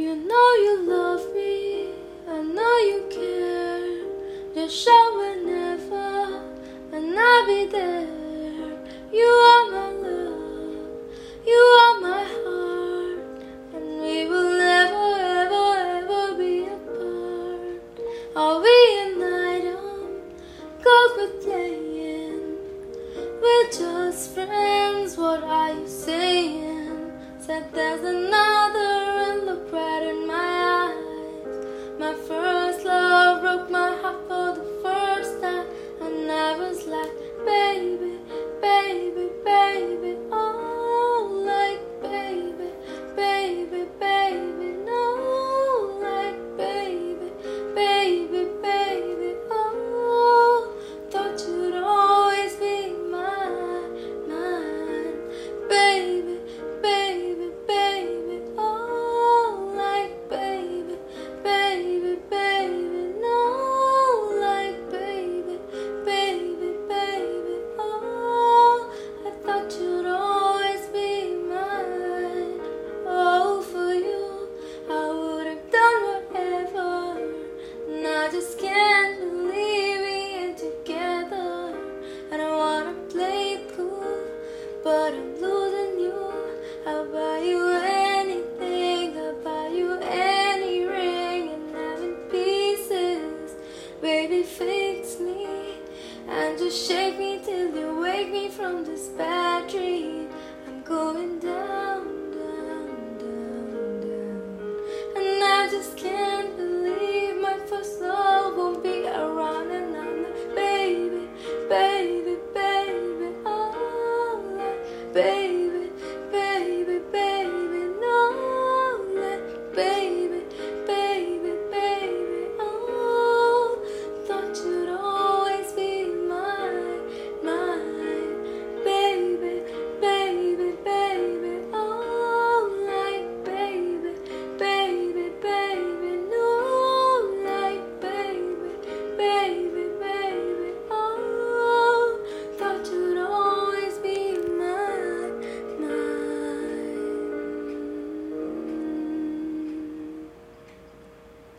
You know you love me, I know you care. Just show whenever, and I'll be there. You are my love, you are my heart, and we will never, ever, ever be apart. Are we an item? Go for playing. We're just friends, what are you saying? Said there's enough. I just can't believe we ain't together. I don't wanna play it cool, but I'm losing you. I'll buy you anything, I'll buy you any ring, and I'm in pieces. Baby, fix me and just shake me till you wake me from this bad dream. I'm going down, down, down, down, and I just can't. Baby.